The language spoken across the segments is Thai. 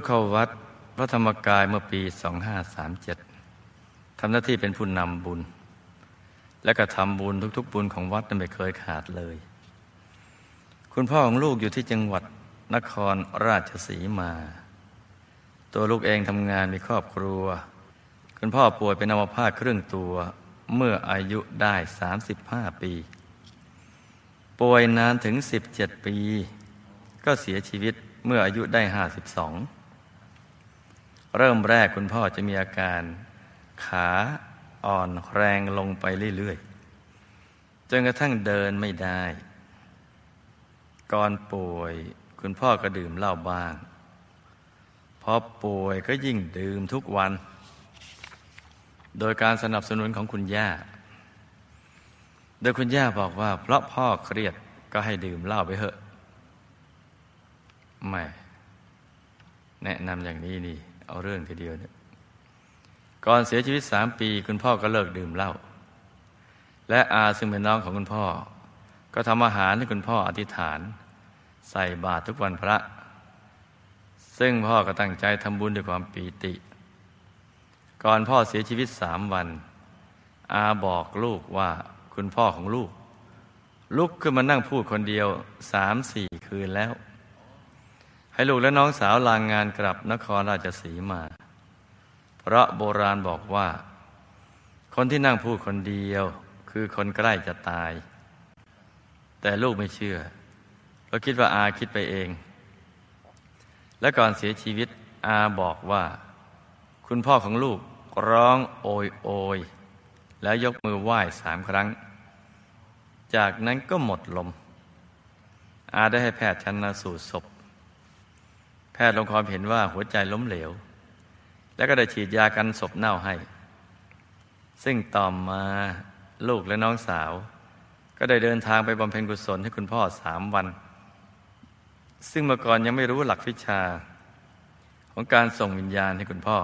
ูกเข้าวัดพระธรรมกายเมื่อปี 2537ทำหน้าที่เป็นผู้นำบุญ และก็ทำบุญทุก ๆ บุญของวัดไม่เคยขาดเลย คุณพ่อของลูกอยู่ที่จังหวัดนครราชสีมา ตัวลูกเองทำงานมีครอบครัว คุณพ่อป่วยเป็นอัมพาตครึ่งตัวเมื่ออายุได้ 35 ปี ป่วยนานถึง 17 ปี ก็เสียชีวิตเมื่ออายุได้ 52 เริ่มแรกคุณพ่อจะมีอาการ ขาอ่อนแรงลงไปเรื่อยๆ จนกระทั่งเดินไม่ได้ ก่อนป่วยคุณพ่อก็ดื่มเหล้าบ้าง พอป่วยก็ยิ่งดื่มทุกวัน โดยการสนับสนุนของคุณย่า โดยคุณย่าบอกว่า เพราะพ่อเครียดก็ให้ดื่มเหล้าไปเถอะ ไม่ แนะนำอย่างนี้นี่ เอาเรื่องทีเดียวเนี่ยก่อนเสียชีวิตสามปี คุณพ่อก็เลิกดื่มเหล้าและอาซึ่งเป็นน้องของคุณพ่อ ก็ทำอาหารให้คุณพ่ออธิษฐาน ใส่บาตรทุกวันพระ ซึ่งพ่อก็ตั้งใจทำบุญด้วยความปีติ ก่อนพ่อเสียชีวิตสามวัน อาบอกลูกว่าคุณพ่อของลูก ลุกขึ้นมานั่งพูดคนเดียวสามสี่คืนแล้ว ให้ลูกและน้องสาวลางงานกลับนครราชสีมา เพราะโบราณบอกว่า คนที่นั่งพูดคนเดียว คือคนใกล้จะตาย แต่ลูกไม่เชื่อเราคิดว่าอาคิดไปเอง และก่อนเสียชีวิตอาบอกว่า คุณพ่อของลูกร้องโอยโอยแล้วยกมือไหว้สามครั้ง จากนั้นก็หมดลม อาได้ให้แพทย์ชันสูตรศพแพ ทย์ลงความเห็นว่าหัวใจล้มเหลว แล้วก็ได้ฉีดยากันศพเน่าให้ ซึ่งต่อมาลูกและน้องสาว ก็ได้เดินทางไปบำเพ็ญกุศลให้คุณพ่อสามวัน ซึ่งเมื่อก่อนยังไม่รู้หลักวิชา ของการส่งวิญญาณให้คุณพ่อ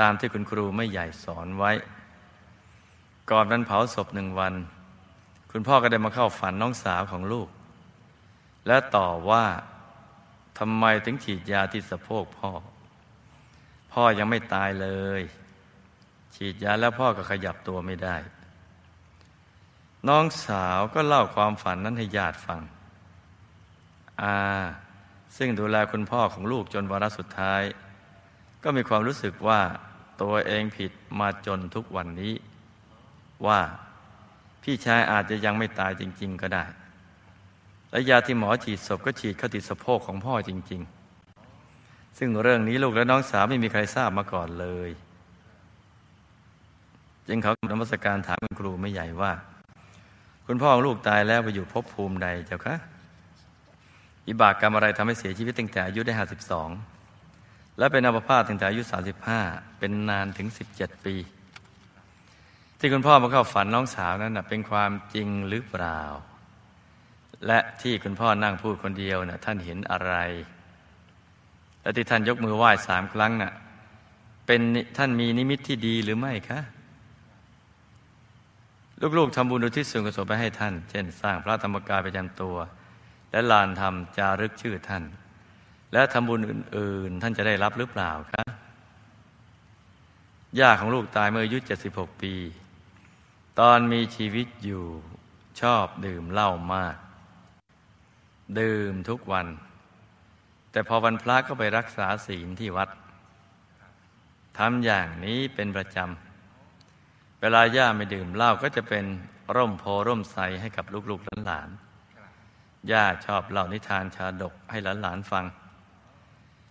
ตามที่คุณครูไม่ใหญ่สอนไว้ ก่อนวันเผาศพหนึ่งวัน คุณพ่อก็ได้มาเข้าฝันน้องสาวของลูก และต่อว่า ทำไมถึงฉีดยาที่สะโพกพ่อ พ่อยังไม่ตายเลย ฉีดยาแล้วพ่อก็ขยับตัวไม่ได้ น้องสาวก็เล่าความฝันนั้นให้ญาติฟัง อาซึ่งดูแลคุณพ่อของลูกจนวาระสุดท้าย ก็มีความรู้สึกว่าตัวเองผิดมาจนทุกวันนี้ ว่าพี่ชายอาจจะยังไม่ตายจริง ๆ ก็ได้ และยาที่หมอฉีดศพก็ฉีดเข้าติดสะโพกของพ่อจริง ๆ ซึ่งเรื่องนี้ลูกและน้องสาวไม่มีใครทราบมาก่อนเลย จึงเขานมัสการถามคุณครูไม่ใหญ่ว่า คุณพ่อของลูกตายแล้วไปอยู่ภพภูมิใดเจ้าคะอิบากกรรมอะไรทำให้เสียชีวิตตั้งแต่อายุได้ห้าสิบสองและเป็นอัมพาตตั้งแต่อายุสาสิบห้าเป็นนานถึงสิบเจ็ดปี ที่คุณพ่อมาเข้าฝันน้องสาวนั้นเป็นความจริงหรือเปล่า และที่คุณพ่อนั่งพูดคนเดียวนะ่ะท่านเห็นอะไรและที่ท่านยกมือไหว้สามครั้งนะ่ะเป็นท่านมีนิมิตที่ดีหรือไม่คะลูกๆทำบุญอุทิศส่วนกุศลไปให้ท่าน เช่น สร้างพระธรรมกายประจำตัว และลานทำจารึกชื่อท่าน และทำบุญอื่น ๆ ท่านจะได้รับหรือเปล่าคะย่าของลูกตายเมื่ออายุ 76 ปี ตอนมีชีวิตอยู่ชอบดื่มเหล้ามาก ดื่มทุกวัน แต่พอวันพระก็ไปรักษาศีลที่วัดทำอย่างนี้เป็นประจำ เวลาย่าไม่ดื่มเหล้าก็จะเป็นร่มโพร่มใสให้กับลูกๆหลานๆย่าชอบเล่านิทานชาดกให้หลานๆฟัง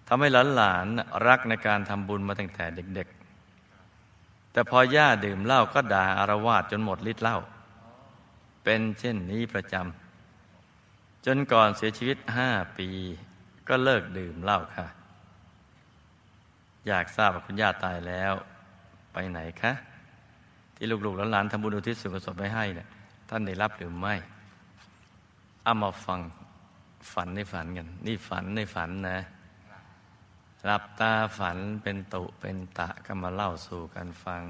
ทำให้หลานๆรักในการทำบุญมาตั้งแต่เด็ก ๆ แต่พอย่าดื่มเหล้าก็ด่าอารวาสจนหมดฤทธิ์เหล้าเป็นเช่นนี้ประจำ จนก่อนเสียชีวิตห้าปี ก็เลิกดื่มเหล้าค่ะ อยากทราบว่าคุณย่าตายแล้วไปไหนคะ ที่ลูกๆหลานทำบุญอุทิศส่วนกุศลไปให้เนี่ยท่านได้รับหรือไม่เอามาฟังฝันในฝันกัน นี่ฝันในฝันนะหลับตาฝันเป็นตุเป็นตะก็มาเล่าสู่กันฟัง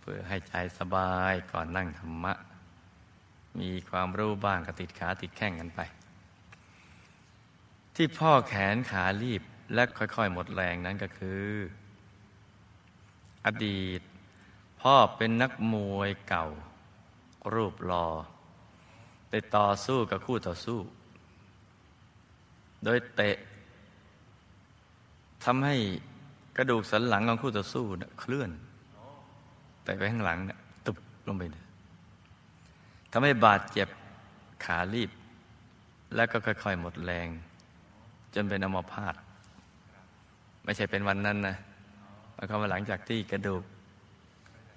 เพื่อให้ใจสบายก่อนนั่งธรรมะ มีความรู้บ้างก็ติดขาติดแข้งกันไป ที่พ่อแขนขารีบและค่อยๆ หมดแรงนั้นก็คือ อดีต พ่อเป็นนักมวยเก่า รูปรอได้ต่อสู้กับคู่ต่อสู้ โดยเตะทำให้กระดูกสันหลังของคู่ต่อสู้นะเคลื่อน แต่ไปข้างหลังนะตุบลงไป ทำให้บาดเจ็บขาลีบ แล้วก็ค่อยๆหมดแรง จนเป็นอัมพาตไม่ใช่เป็นวันนั้นนะหมายความว่าหลังจากที่กระดูก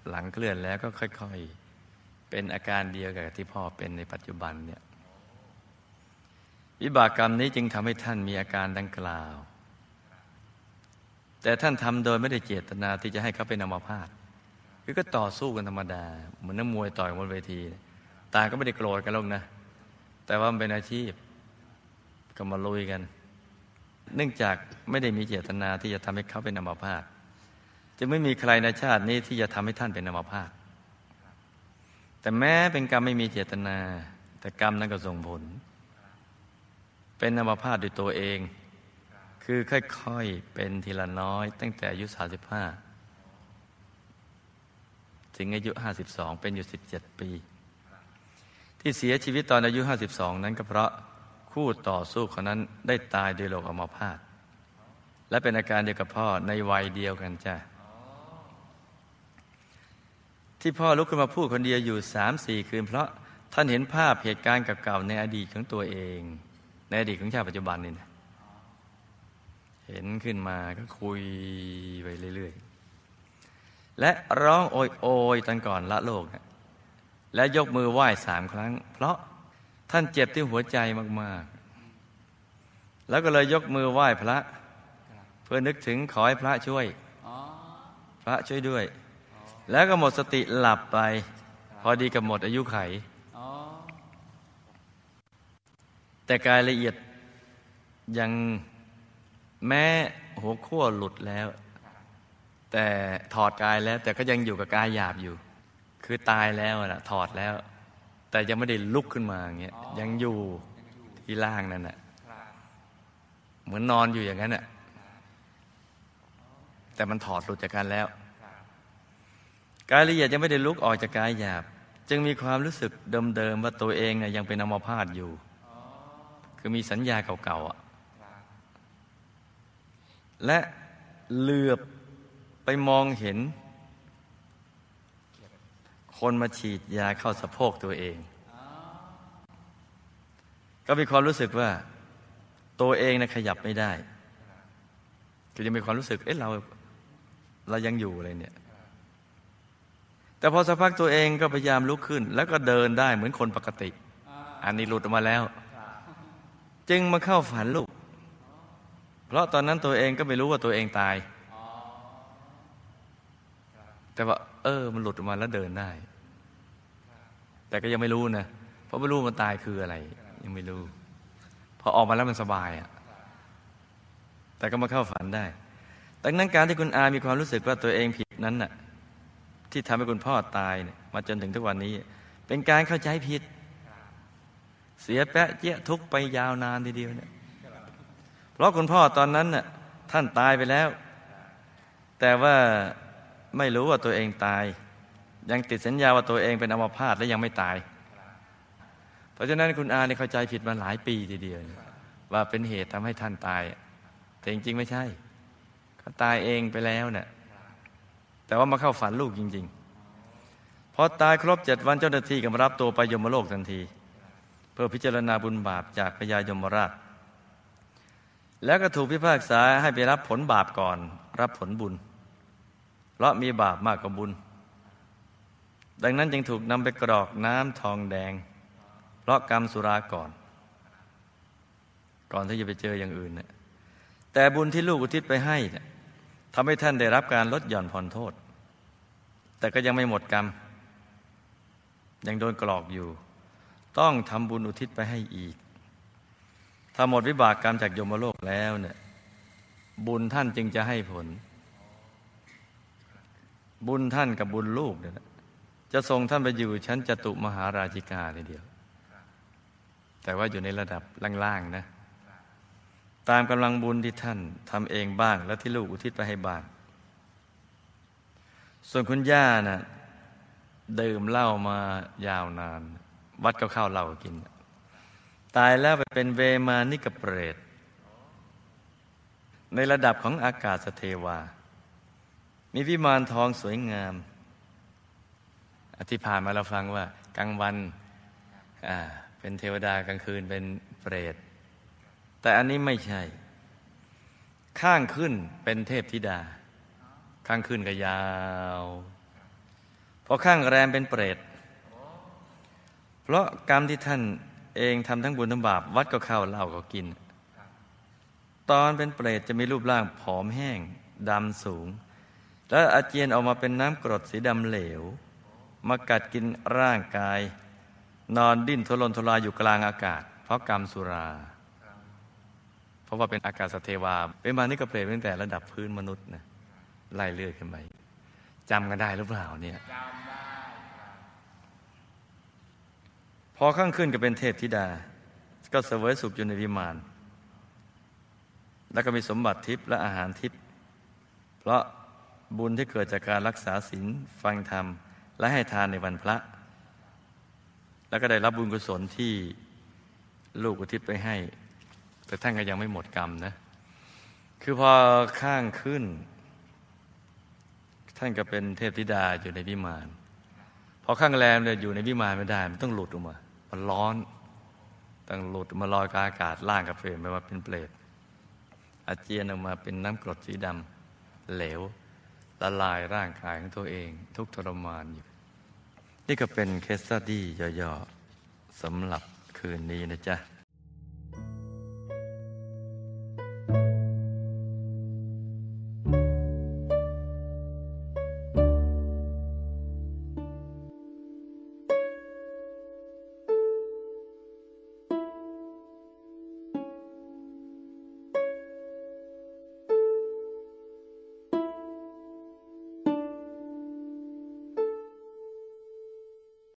หลังเคลื่อนแล้วก็ค่อยๆ เป็นอาการเดียวกับที่พ่อเป็นในปัจจุบันเนี่ยวิบากกรรมนี้จึงทำให้ท่านมีอาการดังกล่าว แต่ท่านทำโดยไม่ได้เจตนาที่จะให้เขาเป็นอัมพาตคือก็ต่อสู้กันธรรมดา เหมือนนักมวยต่อยบนเวที ตาก็ไม่ได้โกรธกันหรอกนะ แต่ว่ามันเป็นอาชีพก็มาลุยกัน เนื่องจากไม่ได้มีเจตนาที่จะทำให้เขาเป็นอัมพาตจะไม่มีใครในชาตินี้ที่จะทำให้ท่านเป็นอัมพาตแต่แม้เป็นกรรมไม่มีเจตนา แต่กรรมนั้นก็ส่งผล เป็นอัมพาตด้วยตัวเอง คือค่อยๆเป็นทีละน้อย ตั้งแต่อายุ 35 ถึงอายุ 52 เป็นอยู่ 17 ปี ที่เสียชีวิตตอนอายุ 52 นั้นก็เพราะคู่ต่อสู้คนนั้นได้ตายโดยโรคอัมพาตและเป็นอาการเดียวกับพ่อในวัยเดียวกันจ้ะที่พ่อลุกขึ้นมาพูดคนเดียวอยู่สามสี่คืน เพราะท่านเห็นภาพเหตุการณ์เก่าๆในอดีตของตัวเอง ในอดีตของชาติปัจจุบันนี่นะเห็นขึ้นมาก็คุยไปเรื่อยๆ และร้องโอยโอยตอนก่อนละโลกนะ และยกมือไหว้สามครั้ง เพราะท่านเจ็บที่หัวใจมาก ๆ แล้วก็เลยยกมือไหว้พระ เพื่อนึกถึงขอให้พระช่วย พระช่วยด้วย แล้วก็หมดสติหลับไป พอดีกับหมดอายุไข แต่กายละเอียดยังแม้หัวขั้วหลุดแล้ว แต่ถอดกายแล้ว แต่ก็ยังอยู่กับกายหยาบอยู่ คือตายแล้วนะถอดแล้ว แต่ยังไม่ได้ลุกขึ้นมาอย่างเงี้ยยังอยู่ที่ล่างนั่นแหะเหมือนนอนอยู่อย่างนั้นน่ะแต่มันถอดหลุดจากกันแล้วกายละเอียดยังไม่ได้ลุกออกจากกายหยาบ จึงมีความรู้สึกเดิมๆว่าตัวเองเนี่ยยังเป็นอมพาตอยู่ คือมีสัญญาเก่าๆและเหลือบไปมองเห็น คนมาฉีดยาเข้าสะโพกตัวเอง ก็มีความรู้สึกว่าตัวเองนะขยับไม่ได้คือจะมีความรู้สึก เอ๊ะเราเรายังอยู่อะไรเนี่ย แต่พอสักพักตัวเองก็พยายามลุกขึ้น แล้วก็เดินได้เหมือนคนปกติ อันนี้หลุดออกมาแล้ว จึงมาเข้าฝันลูก เพราะตอนนั้นตัวเองก็ไม่รู้ว่าตัวเองตาย แต่ว่า เออ มันหลุดออกมาแล้วเดินได้ แต่ก็ยังไม่รู้นะเพราะไม่รู้มันตายคืออะไร ยังไม่รู้พอออกมาแล้วมันสบายอะแต่ก็มาเข้าฝันได้ ดังนั้นการที่คุณอามีความรู้สึกว่าตัวเองผิดนั้นน่ะที่ทำให้คุณพ่อตายเนี่ยมาจนถึงทุกวันนี้ เป็นการเข้าใจผิด เสียแปะเจี๊ยทุกไปยาวนานทีเดียวเนี่ยเพราะคุณพ่อตอนนั้นน่ะท่านตายไปแล้ว แต่ว่าไม่รู้ว่าตัวเองตาย ยังติดสัญญาว่าตัวเองเป็นอัมพาตและยังไม่ตาย เพราะฉะนั้นคุณอาเนี่ยเข้าใจผิดมาหลายปีทีเดียวว่าเป็นเหตุทำให้ท่านตาย แต่จริงๆไม่ใช่เขาตายเองไปแล้วเนะ่ยแต่ว่ามาเข้าฝันลูกจริง ๆพอตายครบเจ็ดวันเจ้าหน้าที่ก็มารับตัวไปยมโลกทันที เพื่อพิจารณาบุญบาปจากพญายมราช แล้วก็ถูกพิพากษาให้ไปรับผลบาปก่อน รับผลบุญ เพราะมีบาปมากกว่าบุญ ดังนั้นจึงถูกนำไปกรอกน้ำทองแดง เพราะกรรมสุราก่อน ก่อนที่จะไปเจออย่างอื่นนะแต่บุญที่ลูกอุทิศไปให้เนี่ยทำให้ท่านได้รับการลดหย่อนผ่อนโทษ แต่ก็ยังไม่หมดกรรม ยังโดนกรอกอยู่ ต้องทำบุญอุทิศไปให้อีก ถ้าหมดวิบากกรรมจากยมโลกแล้วเนี่ยบุญท่านจึงจะให้ผล บุญท่านกับบุญลูกเนี่ย จะส่งท่านไปอยู่ชั้นจตุมหาราชิกาทีเดียว แต่ว่าอยู่ในระดับล่างๆนะ ตามกำลังบุญที่ท่านทำเองบ้าง และที่ลูกอุทิศไปให้บ้าง ส่วนคุณย่านะ่ะดื่มเหล้ามายาวนาน วัดก็เข้าเหล้ากิน ตายแล้วไปเป็นเวมานิกเปรต ในระดับของอากาศสเทวา มีวิมานทองสวยงาม อธิพานมาเราฟังว่ากลางวันเป็นเทวดากลางคืนเป็นเปรต แต่อันนี้ไม่ใช่ ข้างขึ้นเป็นเทพธิดา ข้างขึ้นก็ยาวพอข้างแรมเป็นเปรต เพราะกรรมที่ท่านเองทำทั้งบุญทั้งบาปวัดก็เข้าเหล้าก็กิน ตอนเป็นเปรตจะมีรูปร่างผอมแห้งดำสูง แล้วอาเจียนออกมาเป็นน้ำกรดสีดำเหลว มากัดกินร่างกาย นอนดิ้นทุรนทุรายอยู่กลางอากาศ เพราะกรรมสุรา เพราะว่าเป็นอากาศสเทวา เป็นมานี่ก็เปรตตั้งแต่ระดับพื้นมนุษย์นะไล่เลือดขึ้นไปจำกันได้หรือเปล่าเนี่ยพอข้างขึ้นก็เป็นเทพธิดา ก็เสวยสุขอยู่ในวิมาน แล้วก็มีสมบัติทิพย์และอาหารทิพย์ เพราะบุญที่เกิดจากการรักษาศีลฟังธรรม และให้ทานในวันพระ แล้วก็ได้รับบุญกุศลที่ลูกอุทิศไปให้ แต่ท่านก็ยังไม่หมดกรรมนะ คือพอข้างขึ้น ท่านก็เป็นเทพธิดาอยู่ในวิมานพอข้างแรมเนี่ยอยู่ในวิมานไม่ได้ มันต้องหลุดออกมา มันร้อนต้องหลุดมาลอยกาอากาศล่างกับเปลี่ยนไปว่าเป็นเปรตอาเจียนออกมาเป็นน้ำกรดสีดำเหลวละลายร่างกายของตัวเอง ทุกทรมานอยู่ นี่ก็เป็นเคสตดี้ย่อๆสำหรับคืนนี้นะจ๊ะ